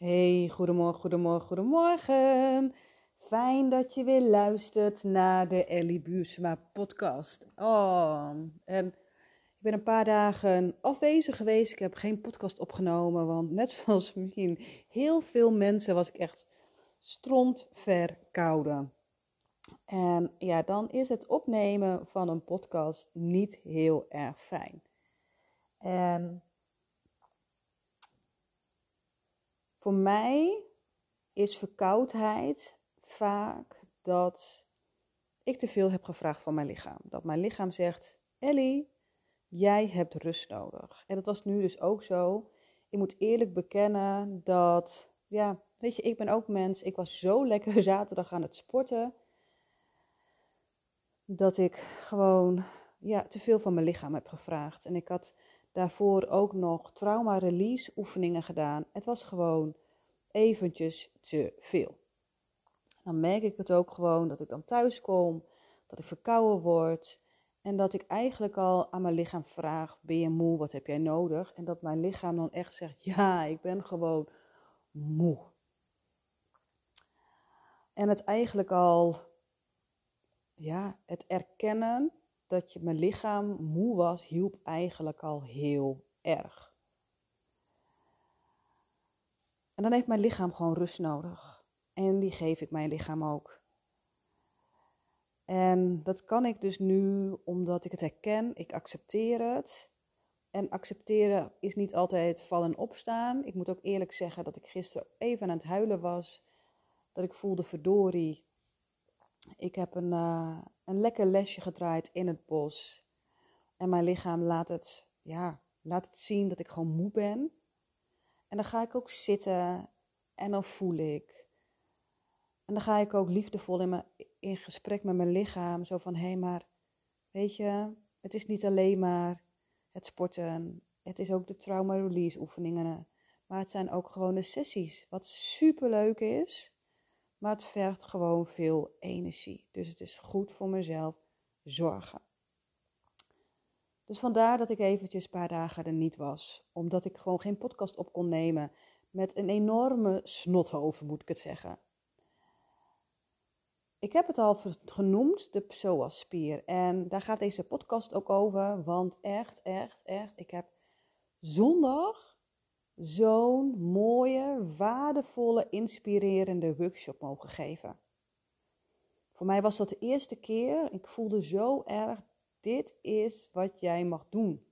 Hey, goedemorgen, goedemorgen, goedemorgen. Fijn dat je weer luistert naar de Ellie Buursema podcast. Oh, en ik ben een paar dagen afwezig geweest. Ik heb geen podcast opgenomen, want net zoals misschien heel veel mensen was ik echt strontverkouden. En ja, dan is het opnemen van een podcast niet heel erg fijn. En Voor mij is verkoudheid vaak dat ik te veel heb gevraagd van mijn lichaam. Dat mijn lichaam zegt: Ellie, jij hebt rust nodig. En dat was nu dus ook zo. Ik moet eerlijk bekennen dat, ja, weet je, ik ben ook mens. Ik was zo lekker zaterdag aan het sporten. Dat ik gewoon ja, te veel van mijn lichaam heb gevraagd. En ik had daarvoor ook nog trauma-release oefeningen gedaan. Het was gewoon eventjes te veel. Dan merk ik het ook gewoon dat ik dan thuis kom, dat ik verkouden word en dat ik eigenlijk al aan mijn lichaam vraag: ben je moe? Wat heb jij nodig? En dat mijn lichaam dan echt zegt: ja, ik ben gewoon moe. En het eigenlijk al, ja, het erkennen dat je mijn lichaam moe was, hielp eigenlijk al heel erg. En dan heeft mijn lichaam gewoon rust nodig. En die geef ik mijn lichaam ook. En dat kan ik dus nu omdat ik het herken, ik accepteer het. En accepteren is niet altijd vallen en opstaan. Ik moet ook eerlijk zeggen dat ik gisteren even aan het huilen was. Dat ik voelde verdorie. Ik heb een, uh, een lekker lesje gedraaid in het bos. En mijn lichaam laat het, ja, laat het zien dat ik gewoon moe ben. En dan ga ik ook zitten en dan voel ik. En dan ga ik ook liefdevol in, mijn, in gesprek met mijn lichaam. Zo van, hé, hey, maar weet je, het is niet alleen maar het sporten. Het is ook de trauma-release oefeningen. Maar het zijn ook gewoon de sessies. Wat super leuk is. Maar het vergt gewoon veel energie. Dus het is goed voor mezelf zorgen. Dus vandaar dat ik eventjes een paar dagen er niet was. Omdat ik gewoon geen podcast op kon nemen. Met een enorme snothoven, moet ik het zeggen. Ik heb het al genoemd, de psoasspier. En daar gaat deze podcast ook over. Want echt, echt, echt, ik heb zondag zo'n mooie, waardevolle, inspirerende workshop mogen geven. Voor mij was dat de eerste keer. Ik voelde zo erg dit is wat jij mag doen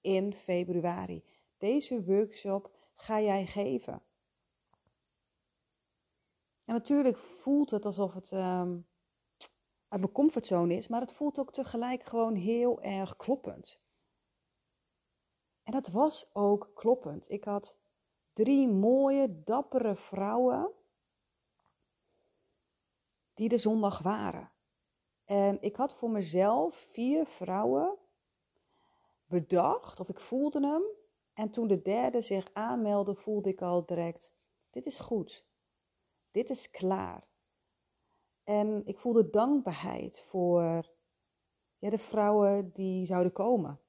in februari. Deze workshop ga jij geven. En natuurlijk voelt het alsof het um, uit mijn comfortzone is, maar het voelt ook tegelijk gewoon heel erg kloppend. En dat was ook kloppend. Ik had drie mooie, dappere vrouwen die de zondag waren. En ik had voor mezelf vier vrouwen bedacht, of ik voelde hem. En toen de derde zich aanmeldde, voelde ik al direct: dit is goed. Dit is klaar. En ik voelde dankbaarheid voor de vrouwen die zouden komen.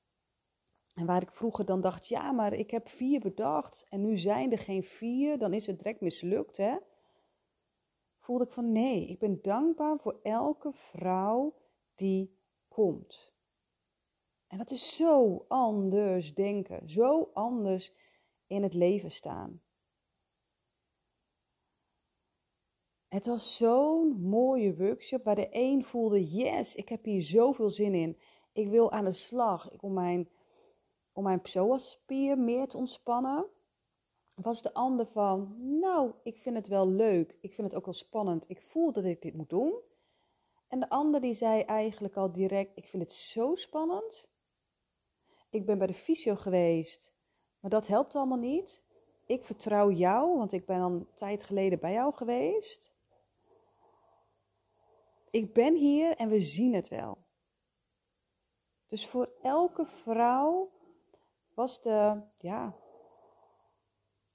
En waar ik vroeger dan dacht, ja, maar ik heb vier bedacht en nu zijn er geen vier, dan is het direct mislukt, hè? voelde ik van nee, ik ben dankbaar voor elke vrouw die komt. En dat is zo anders denken, zo anders in het leven staan. Het was zo'n mooie workshop waar de een voelde: yes, ik heb hier zoveel zin in. Ik wil aan de slag om mijn, om mijn psoaspier meer te ontspannen was de ander van, nou, ik vind het wel leuk, ik vind het ook wel spannend, ik voel dat ik dit moet doen. En de ander die zei eigenlijk al direct, ik vind het zo spannend. Ik ben bij de fysio geweest, maar dat helpt allemaal niet. Ik vertrouw jou, want ik ben al een tijd geleden bij jou geweest. Ik ben hier en we zien het wel. Dus voor elke vrouw was de, ja,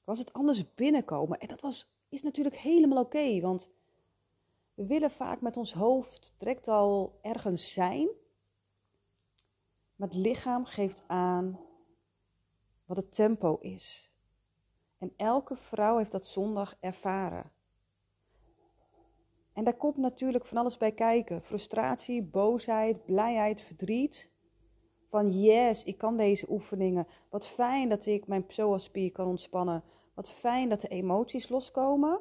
was het anders binnenkomen. En dat was, is natuurlijk helemaal oké, want we willen vaak met ons hoofd direct al ergens zijn. Maar het lichaam geeft aan wat het tempo is. En elke vrouw heeft dat zondag ervaren. En daar komt natuurlijk van alles bij kijken: frustratie, boosheid, blijheid, verdriet. Van yes, ik kan deze oefeningen. Wat fijn dat ik mijn psoaspier kan ontspannen. Wat fijn dat de emoties loskomen.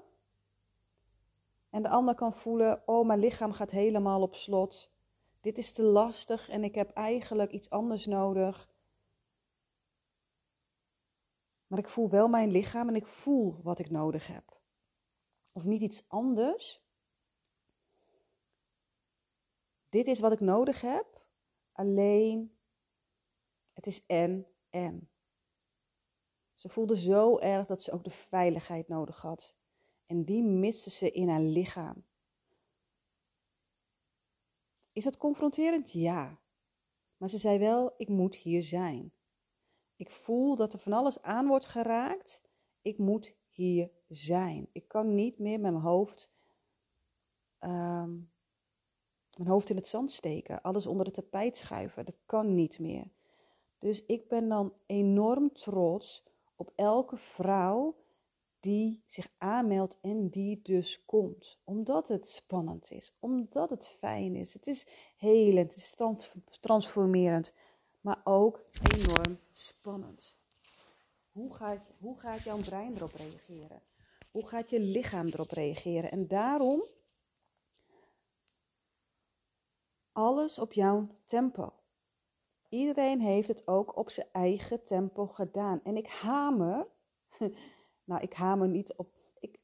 En de ander kan voelen: oh, mijn lichaam gaat helemaal op slot. Dit is te lastig en ik heb eigenlijk iets anders nodig. Maar ik voel wel mijn lichaam en ik voel wat ik nodig heb. Of niet iets anders. Dit is wat ik nodig heb. Alleen, het is en, en. Ze voelde zo erg dat ze ook de veiligheid nodig had. En die miste ze in haar lichaam. Is dat confronterend? Ja. Maar ze zei wel: ik moet hier zijn. Ik voel dat er van alles aan wordt geraakt. Ik moet hier zijn. Ik kan niet meer met mijn hoofd, ehm, mijn hoofd in het zand steken. Alles onder het tapijt schuiven. Dat kan niet meer. Dus ik ben dan enorm trots op elke vrouw die zich aanmeldt en die dus komt. Omdat het spannend is, omdat het fijn is. Het is helend, het is transformerend, maar ook enorm spannend. Hoe gaat, hoe gaat jouw brein erop reageren? Hoe gaat je lichaam erop reageren? En daarom alles op jouw tempo. Iedereen heeft het ook op zijn eigen tempo gedaan. En ik hamer Nou, ik hamer niet op. Ik,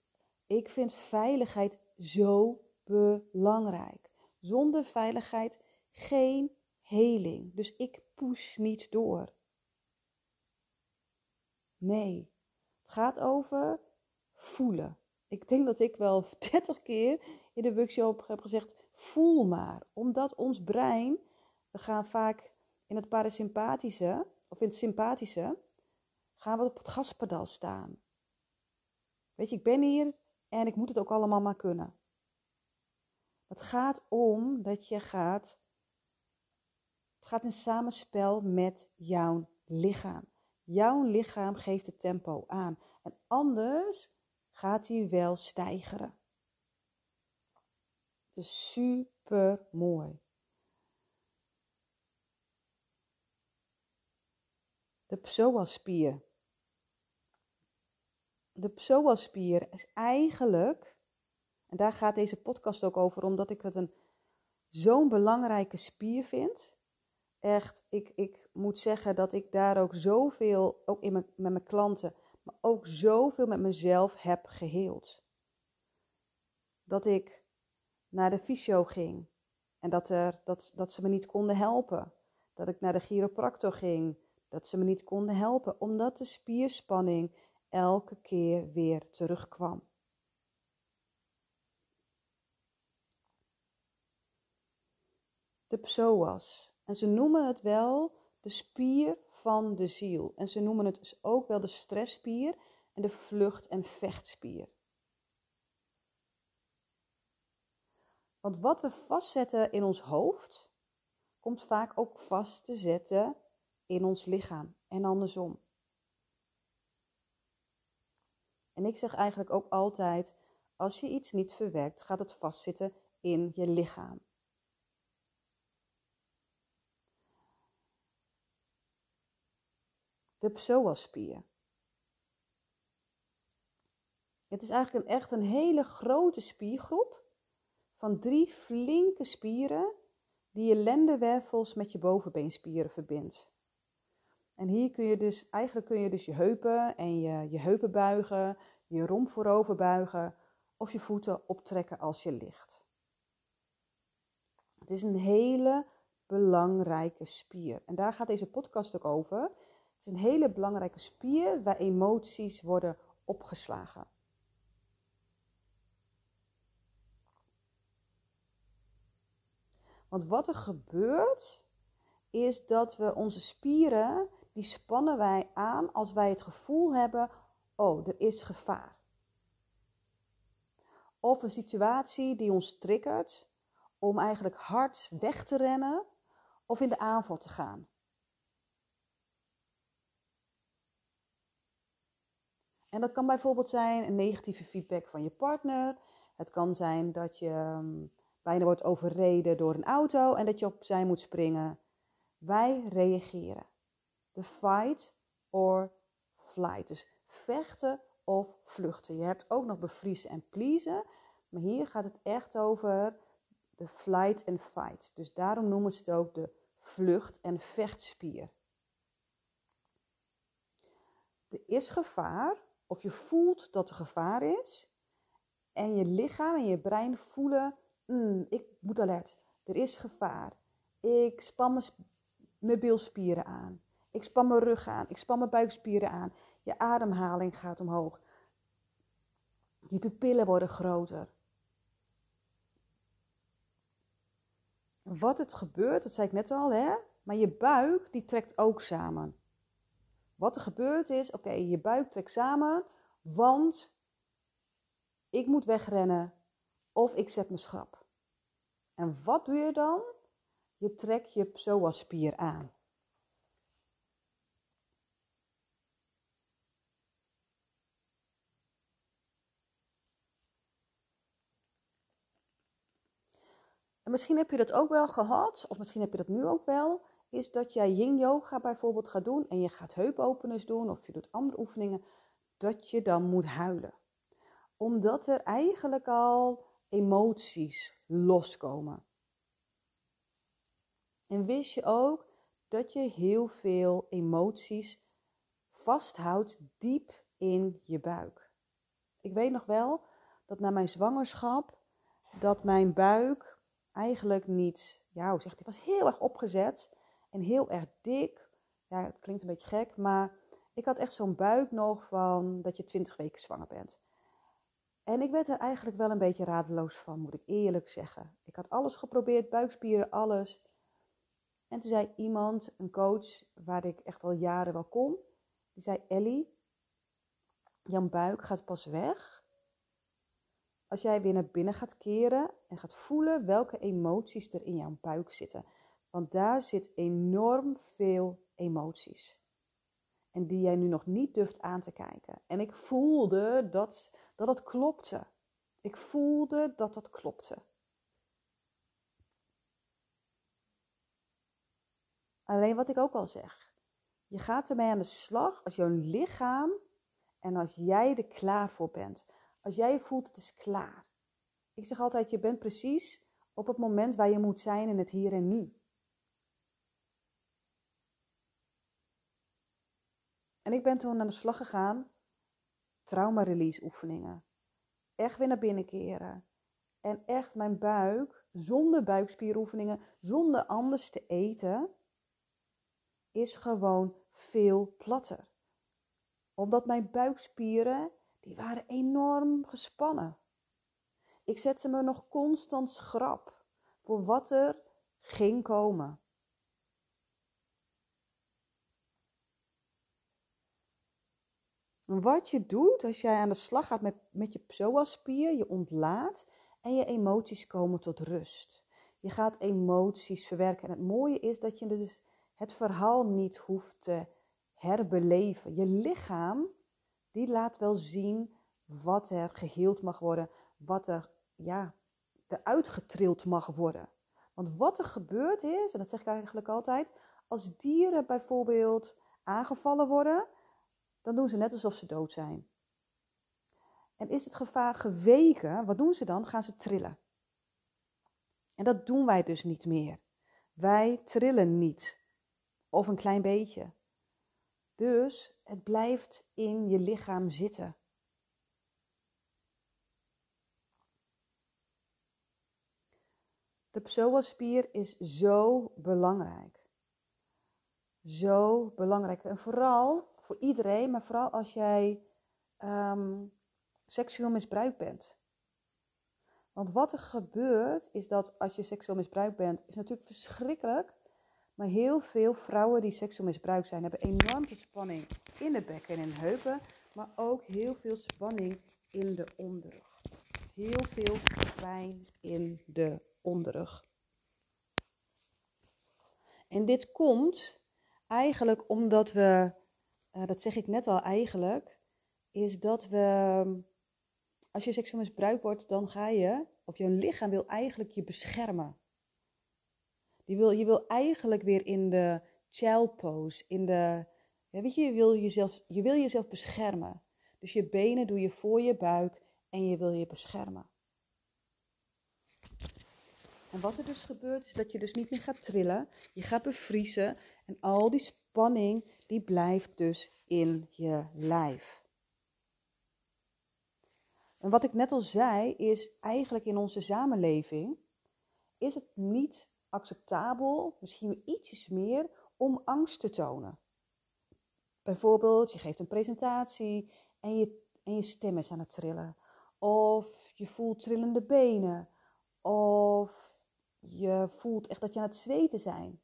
ik vind veiligheid zo belangrijk. Zonder veiligheid geen heling. Dus ik push niet door. Nee, het gaat over voelen. Ik denk dat ik wel 30 keer in de workshop heb gezegd: voel maar. Omdat ons brein, we gaan vaak in het parasympathische of in het sympathische, gaan we op het gaspedaal staan. Weet je, ik ben hier en ik moet het ook allemaal maar kunnen. Het gaat om dat je gaat. Het gaat in samenspel met jouw lichaam. Jouw lichaam geeft het tempo aan. En anders gaat hij wel stijgeren. Dus super mooi. De psoaspier de psoaspier is eigenlijk, en daar gaat deze podcast ook over, omdat ik het een zo'n belangrijke spier vind. Echt, ik, ik moet zeggen dat ik daar ook zoveel, ook in mijn, met mijn klanten, maar ook zoveel met mezelf heb geheeld. Dat ik naar de fysio ging en dat, er, dat, dat ze me niet konden helpen. Dat ik naar de chiropractor ging, dat ze me niet konden helpen, omdat de spierspanning elke keer weer terugkwam. De psoas. En ze noemen het wel de spier van de ziel. En ze noemen het dus ook wel de stressspier en de vlucht- en vechtspier. Want wat we vastzetten in ons hoofd, komt vaak ook vast te zetten in ons lichaam en andersom. En ik zeg eigenlijk ook altijd: als je iets niet verwerkt, gaat het vastzitten in je lichaam. De psoaspier. Het is eigenlijk een, echt een hele grote spiergroep van drie flinke spieren die je lendenwervels met je bovenbeenspieren verbindt. En hier kun je dus, eigenlijk kun je dus je heupen en je, je heupen buigen, je romp voorover buigen of je voeten optrekken als je ligt. Het is een hele belangrijke spier. En daar gaat deze podcast ook over. Het is een hele belangrijke spier waar emoties worden opgeslagen. Want wat er gebeurt, is dat we onze spieren die spannen wij aan als wij het gevoel hebben, oh, er is gevaar. Of een situatie die ons triggert om eigenlijk hard weg te rennen of in de aanval te gaan. En dat kan bijvoorbeeld zijn een negatieve feedback van je partner. Het kan zijn dat je ehm, bijna wordt overreden door een auto en dat je opzij moet springen. Wij reageren. De fight or flight. Dus vechten of vluchten. Je hebt ook nog bevriezen en pleasen. Maar hier gaat het echt over de flight and fight. Dus daarom noemen ze het ook de vlucht- en vechtspier. Er is gevaar, of je voelt dat er gevaar is. En je lichaam en je brein voelen, mm, ik moet alert, er is gevaar. Ik span mijn bilspieren aan. Ik span mijn rug aan. Ik span mijn buikspieren aan. Je ademhaling gaat omhoog. Je pupillen worden groter. Wat het gebeurt, dat zei ik net al, hè? maar je buik die trekt ook samen. Wat er gebeurt is, oké, je buik trekt samen, want ik moet wegrennen of ik zet me schrap. En wat doe je dan? Je trekt je psoaspier aan. En misschien heb je dat ook wel gehad, of misschien heb je dat nu ook wel, is dat jij yin yoga bijvoorbeeld gaat doen en je gaat heupopeners doen of je doet andere oefeningen, dat je dan moet huilen. Omdat er eigenlijk al emoties loskomen. En wist je ook dat je heel veel emoties vasthoudt diep in je buik. Ik weet nog wel dat na mijn zwangerschap dat mijn buik eigenlijk niet, ja, hoe zegt hij, was heel erg opgezet en heel erg dik. Ja, het klinkt een beetje gek, maar ik had echt zo'n buik nog van dat je 20 weken zwanger bent. En ik werd er eigenlijk wel een beetje radeloos van, moet ik eerlijk zeggen. Ik had alles geprobeerd, buikspieren, alles. En toen zei iemand, een coach waar ik echt al jaren wel kom, die zei: Ellie, Jan buik gaat pas weg als jij weer naar binnen gaat keren en gaat voelen welke emoties er in jouw buik zitten. Want daar zit enorm veel emoties. En die jij nu nog niet durft aan te kijken. En ik voelde dat, dat het klopte. Ik voelde dat dat klopte. Alleen wat ik ook al zeg. Je gaat ermee aan de slag als jouw lichaam en als jij er klaar voor bent. Als jij voelt het is klaar. Ik zeg altijd, je bent precies op het moment waar je moet zijn in het hier en nu. En ik ben toen aan de slag gegaan, trauma-release oefeningen. Echt weer naar binnen keren. En echt mijn buik, zonder buikspieroefeningen, zonder anders te eten, is gewoon veel platter. Omdat mijn buikspieren die waren enorm gespannen. Ik zette me nog constant schrap voor wat er ging komen. Wat je doet als jij aan de slag gaat met, met je psoaspier, je ontlaat en je emoties komen tot rust. Je gaat emoties verwerken. En het mooie is dat je dus het verhaal niet hoeft te herbeleven. Je lichaam die laat wel zien wat er geheeld mag worden, wat er ja, eruit getrild mag worden. Want wat er gebeurd is, en dat zeg ik eigenlijk altijd, als dieren bijvoorbeeld aangevallen worden, dan doen ze net alsof ze dood zijn. En is het gevaar geweken, wat doen ze dan? Gaan ze trillen. En dat doen wij dus niet meer. Wij trillen niet. Of een klein beetje. Dus het blijft in je lichaam zitten. De psoaspier is zo belangrijk. Zo belangrijk. En vooral voor iedereen, maar vooral als jij um, seksueel misbruikt bent. Want wat er gebeurt, is dat als je seksueel misbruikt bent, is natuurlijk verschrikkelijk. Maar heel veel vrouwen die seksueel misbruikt zijn, hebben enorme spanning in de bekken en in de heupen. Maar ook heel veel spanning in de onderrug. Heel veel pijn in de onderrug. En dit komt eigenlijk omdat we, uh, dat zeg ik net al eigenlijk, is dat we, als je seksueel misbruikt wordt, dan ga je, of je lichaam wil eigenlijk je beschermen. Die wil, je wil eigenlijk weer in de child pose, in de, weet je, je wil jezelf, je wil jezelf beschermen. Dus je benen doe je voor je buik en je wil je beschermen. En wat er dus gebeurt, is dat je dus niet meer gaat trillen, je gaat bevriezen en al die spanning, die blijft dus in je lijf. En wat ik net al zei, is eigenlijk in onze samenleving, is het niet acceptabel, misschien ietsjes meer, om angst te tonen. Bijvoorbeeld, je geeft een presentatie en je, en je stem is aan het trillen. Of je voelt trillende benen. Of je voelt echt dat je aan het zweten zijn.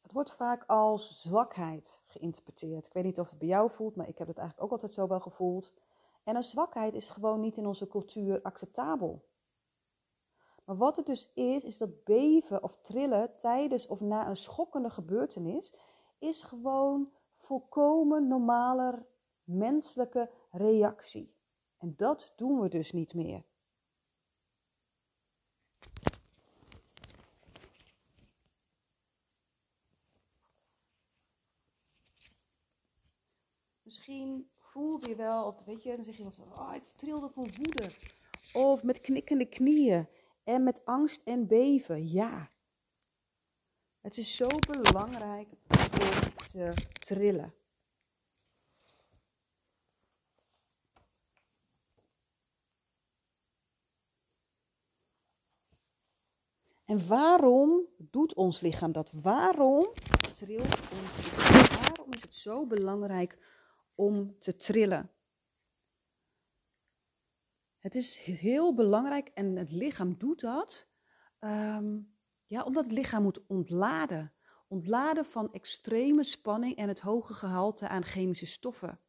Het wordt vaak als zwakheid geïnterpreteerd. Ik weet niet of het bij jou voelt, maar ik heb het eigenlijk ook altijd zo wel gevoeld. En een zwakheid is gewoon niet in onze cultuur acceptabel. Maar wat het dus is, is dat beven of trillen tijdens of na een schokkende gebeurtenis, is gewoon volkomen normale menselijke reactie. En dat doen we dus niet meer. Misschien voel je wel, weet je, dan zeg je zo, oh, ik trilde van woede. Of met knikkende knieën en met angst en beven. Ja. Het is zo belangrijk om te trillen. En waarom doet ons lichaam dat? Waarom trilt ons lichaam? Waarom is het zo belangrijk om te trillen? Het is heel belangrijk en het lichaam doet dat ehm, ja, omdat het lichaam moet ontladen. Ontladen van extreme spanning en het hoge gehalte aan chemische stoffen.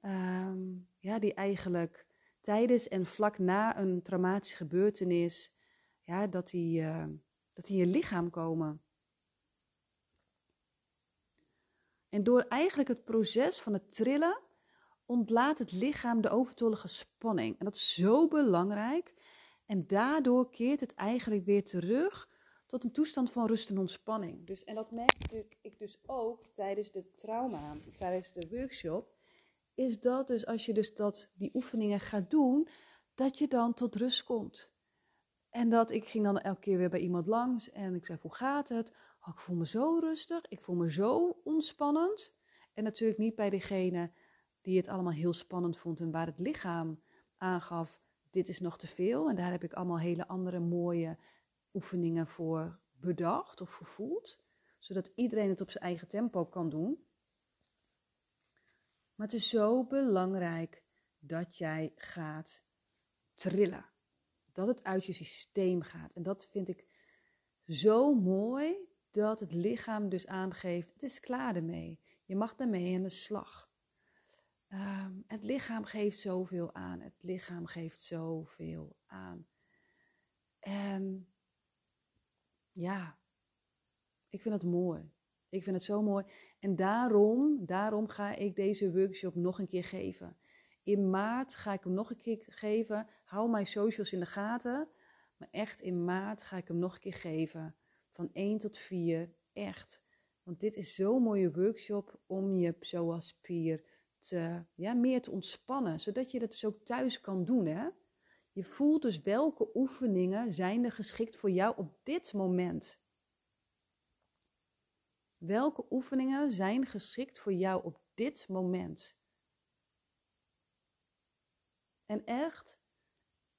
Ehm, ja, die eigenlijk tijdens en vlak na een traumatische gebeurtenis, ja, dat, die, uh, dat die in je lichaam komen. En door eigenlijk het proces van het trillen ontlaat het lichaam de overtollige spanning. En dat is zo belangrijk. En daardoor keert het eigenlijk weer terug tot een toestand van rust en ontspanning. Dus, en dat merk ik dus ook tijdens de trauma, tijdens de workshop. Is dat dus als je dus dat, die oefeningen gaat doen, dat je dan tot rust komt. En dat ik ging dan elke keer weer bij iemand langs en ik zei, hoe gaat het? Oh, ik voel me zo rustig, ik voel me zo ontspannend. En natuurlijk niet bij degene die het allemaal heel spannend vond en waar het lichaam aangaf, dit is nog te veel. En daar heb ik allemaal hele andere mooie oefeningen voor bedacht of gevoeld, zodat iedereen het op zijn eigen tempo kan doen. Maar het is zo belangrijk dat jij gaat trillen. Dat het uit je systeem gaat. En dat vind ik zo mooi dat het lichaam dus aangeeft: het is klaar ermee. Je mag daarmee aan de slag. Ehm, het lichaam geeft zoveel aan. Het lichaam geeft zoveel aan. En ja, ik vind het mooi. Ik vind het zo mooi. En daarom, daarom ga ik deze workshop nog een keer geven. In maart ga ik hem nog een keer geven. Hou mijn socials in de gaten. Maar echt in maart ga ik hem nog een keer geven. Van 1 tot 4. Echt. Want dit is zo'n mooie workshop om je psoaspier te, ja, meer te ontspannen. Zodat je dat dus ook thuis kan doen. Hè? Je voelt dus welke oefeningen zijn er geschikt voor jou op dit moment. Welke oefeningen zijn geschikt voor jou op dit moment? En echt,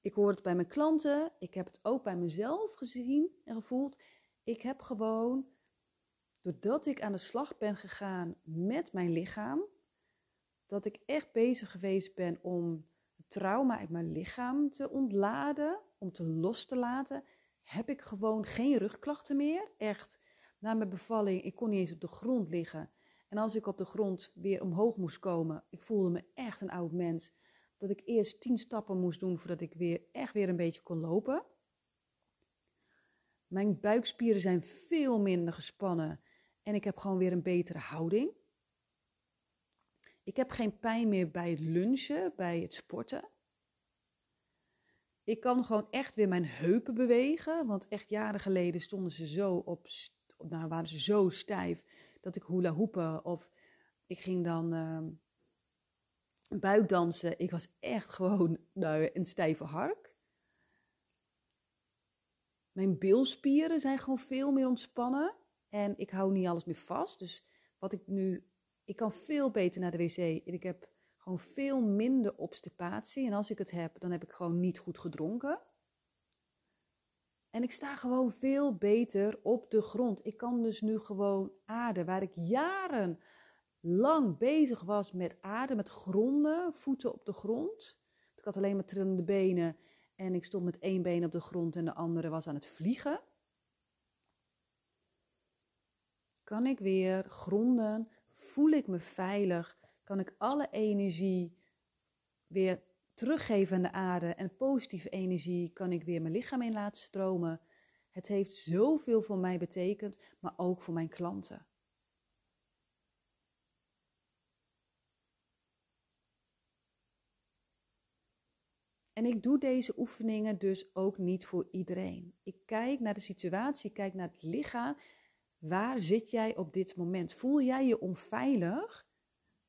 ik hoor het bij mijn klanten, ik heb het ook bij mezelf gezien en gevoeld. Ik heb gewoon, doordat ik aan de slag ben gegaan met mijn lichaam, dat ik echt bezig geweest ben om trauma uit mijn lichaam te ontladen, om te los te laten, heb ik gewoon geen rugklachten meer. Echt, na mijn bevalling, ik kon niet eens op de grond liggen. En als ik op de grond weer omhoog moest komen, ik voelde me echt een oud mens. Dat ik eerst tien stappen moest doen voordat ik weer echt weer een beetje kon lopen. Mijn buikspieren zijn veel minder gespannen en ik heb gewoon weer een betere houding. Ik heb geen pijn meer bij het lunchen, bij het sporten. Ik kan gewoon echt weer mijn heupen bewegen. Want echt jaren geleden stonden ze zo op, nou waren ze zo stijf dat ik hula hoepen of ik ging dan uh, buikdansen. Ik was echt gewoon nou, een stijve hark. Mijn bilspieren zijn gewoon veel meer ontspannen. En ik hou niet alles meer vast. Dus wat ik nu. Ik kan veel beter naar de wc. En ik heb gewoon veel minder obstipatie. En als ik het heb, dan heb ik gewoon niet goed gedronken. En ik sta gewoon veel beter op de grond. Ik kan dus nu gewoon aarden. Waar ik jarenlang bezig was met aarden, met gronden, voeten op de grond. Ik had alleen maar trillende benen en ik stond met één been op de grond en de andere was aan het vliegen. Kan ik weer gronden? Voel ik me veilig? Kan ik alle energie weer teruggeven aan de aarde en positieve energie kan ik weer mijn lichaam in laten stromen. Het heeft zoveel voor mij betekend, maar ook voor mijn klanten. En ik doe deze oefeningen dus ook niet voor iedereen. Ik kijk naar de situatie, ik kijk naar het lichaam. Waar zit jij op dit moment? Voel jij je onveilig?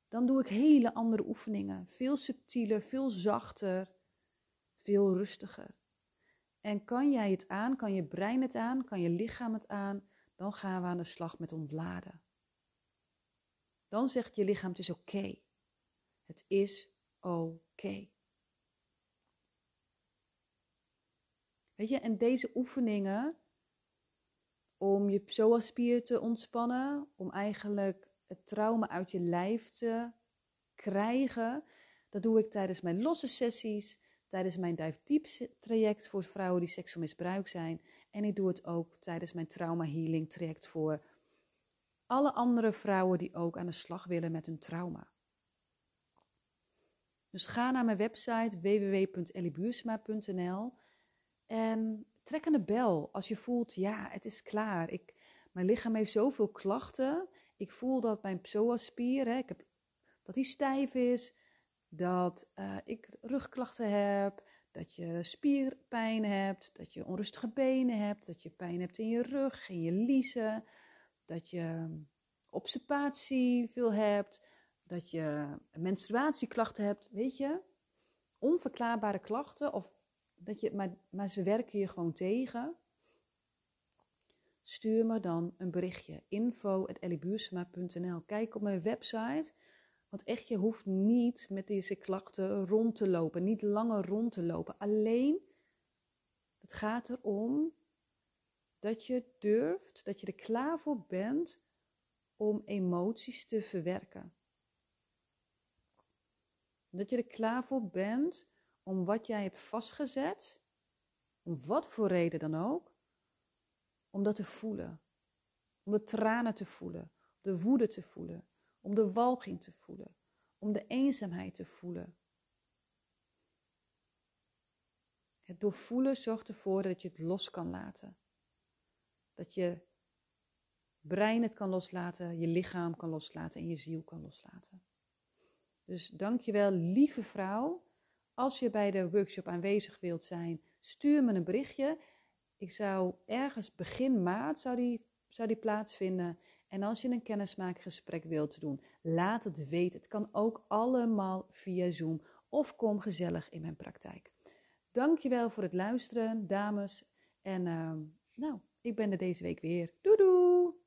Dan doe ik hele andere oefeningen. Veel subtieler, veel zachter, veel rustiger. En kan jij het aan, kan je brein het aan, kan je lichaam het aan, dan gaan we aan de slag met ontladen. Dan zegt je lichaam: het is oké. Het is oké. Weet je, en deze oefeningen om je psoaspier te ontspannen, om eigenlijk het trauma uit je lijf te krijgen, dat doe ik tijdens mijn losse sessies, tijdens mijn dive deep traject voor vrouwen die seksueel misbruikt zijn. En ik doe het ook tijdens mijn trauma healing traject voor alle andere vrouwen die ook aan de slag willen met hun trauma. Dus ga naar mijn website www.elliebuursma.nl en trek bel als je voelt, ja, het is klaar. Ik, mijn lichaam heeft zoveel klachten. Ik voel dat mijn psoaspier, hè, ik heb, dat die stijf is, dat uh, ik rugklachten heb, dat je spierpijn hebt, dat je onrustige benen hebt, dat je pijn hebt in je rug, in je liezen, dat je obstipatie veel hebt, dat je menstruatieklachten hebt, weet je? Onverklaarbare klachten, of dat je, maar, maar ze werken je gewoon tegen. Stuur me dan een berichtje. info.elliebuursema.nl Kijk op mijn website. Want echt, je hoeft niet met deze klachten rond te lopen. Niet langer rond te lopen. Alleen, het gaat erom dat je durft, dat je er klaar voor bent om emoties te verwerken. Dat je er klaar voor bent om wat jij hebt vastgezet, om wat voor reden dan ook, om dat te voelen. Om de tranen te voelen, de woede te voelen, om de walging te voelen, om de eenzaamheid te voelen. Het doorvoelen zorgt ervoor dat je het los kan laten. Dat je brein het kan loslaten, je lichaam kan loslaten en je ziel kan loslaten. Dus dankjewel, lieve vrouw. Als je bij de workshop aanwezig wilt zijn, stuur me een berichtje. Ik zou ergens begin maart zou die, zou die plaatsvinden. En als je een kennismaakgesprek wilt doen, laat het weten. Het kan ook allemaal via Zoom of kom gezellig in mijn praktijk. Dankjewel voor het luisteren, dames. En uh, nou, ik ben er deze week weer. Doei doei!